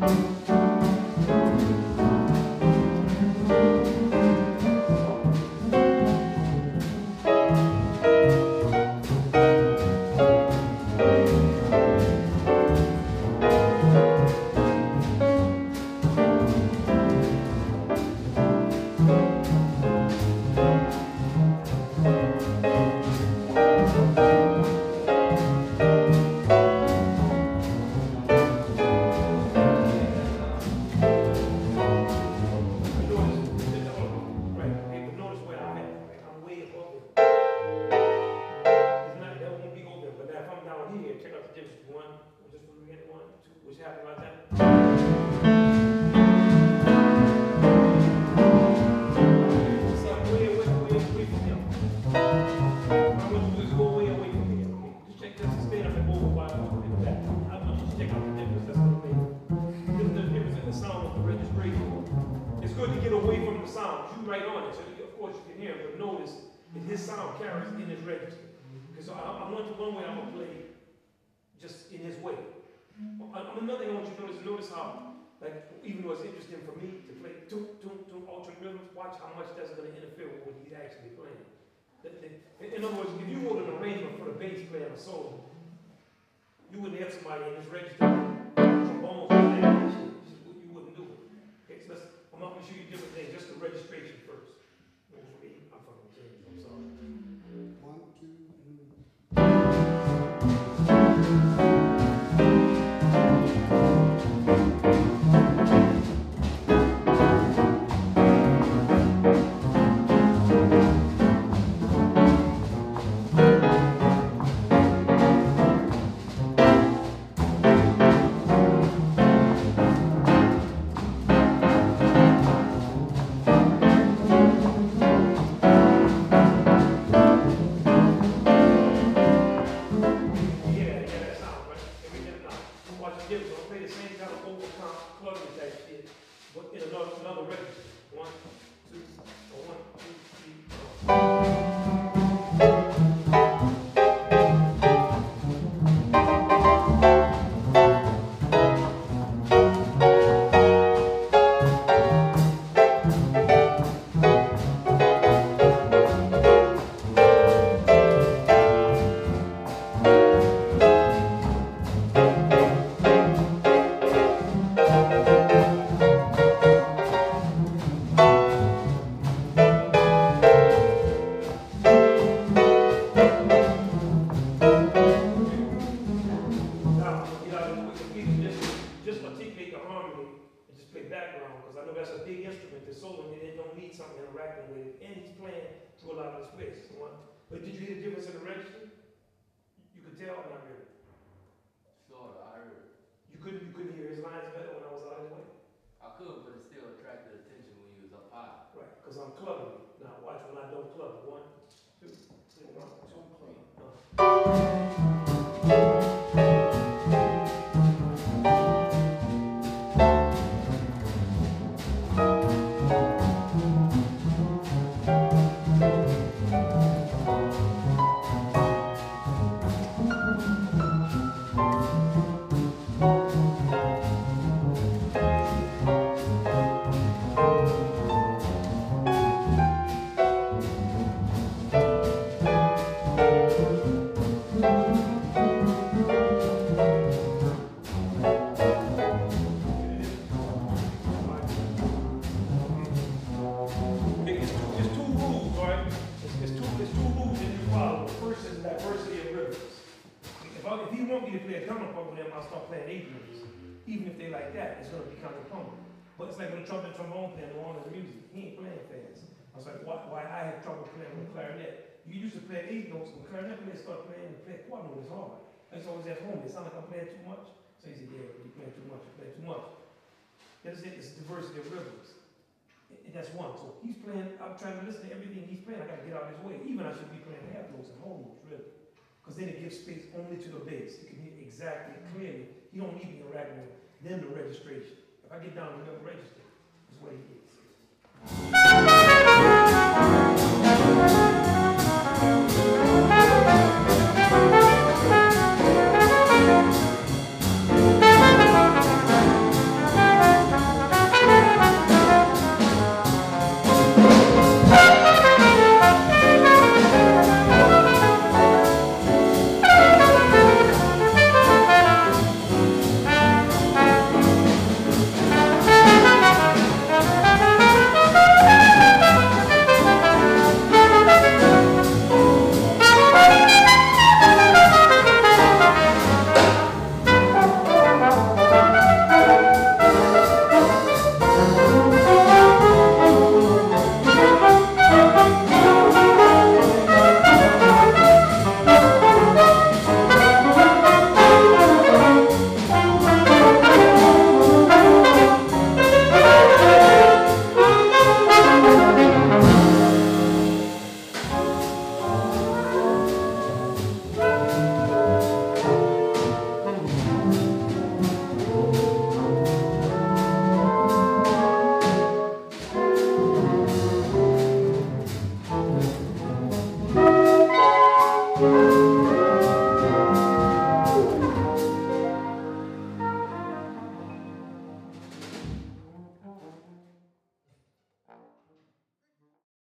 But his sound carries in his register. Mm-hmm. Because I, I want one way, I'm gonna play just in his way. Another thing I want you to notice, notice how, like, even though it's interesting for me to play two, two, two alternate rhythms, watch how much that's gonna interfere with what he's actually playing. In other words, if you wrote an arrangement for the bass player or solo, you wouldn't have somebody in his register, trombones, or that. You wouldn't do it. Okay, so I'm not gonna show you different things, just the registration first. I'm fucking kidding, I'm sorry. Type shit, in another, another register. One, two, or one, two, and background, because I know that's a big instrument, the solo, and they don't need something interacting with it, and he's playing to a lot of the space. But did you hear the difference in the register? You could tell, not really. Sorta, I heard. You couldn't, you couldn't hear his lines better when I was out of his way? I could, but it still attracted attention when you was up high. Right, because I'm clubbing. Now, watch when I don't club. One, two, three, one, two, three. Uh. To play a with him, I'll start playing eight rhythms. Even if they like that, it's gonna be counterpoint. But it's like when a trumpet and trombone player know all his music, he ain't playing fast. I was like, why, why I have trouble playing with clarinet? You used to play eight notes, when clarinet players start playing, they play quad notes hard. I used to always ask home, it sound like I'm playing too much? So he said, yeah, you playing too much, you playing too much. That's it, it's diversity of rhythms. And that's one. So he's playing, I'm trying to listen to everything he's playing. I gotta get out of his way. Even I should be playing half notes and whole notes, really. Because then it gives space only to the. You can hear exactly, clearly. He don't need me with. Then the registration. If I get down to the register, that's what he gets.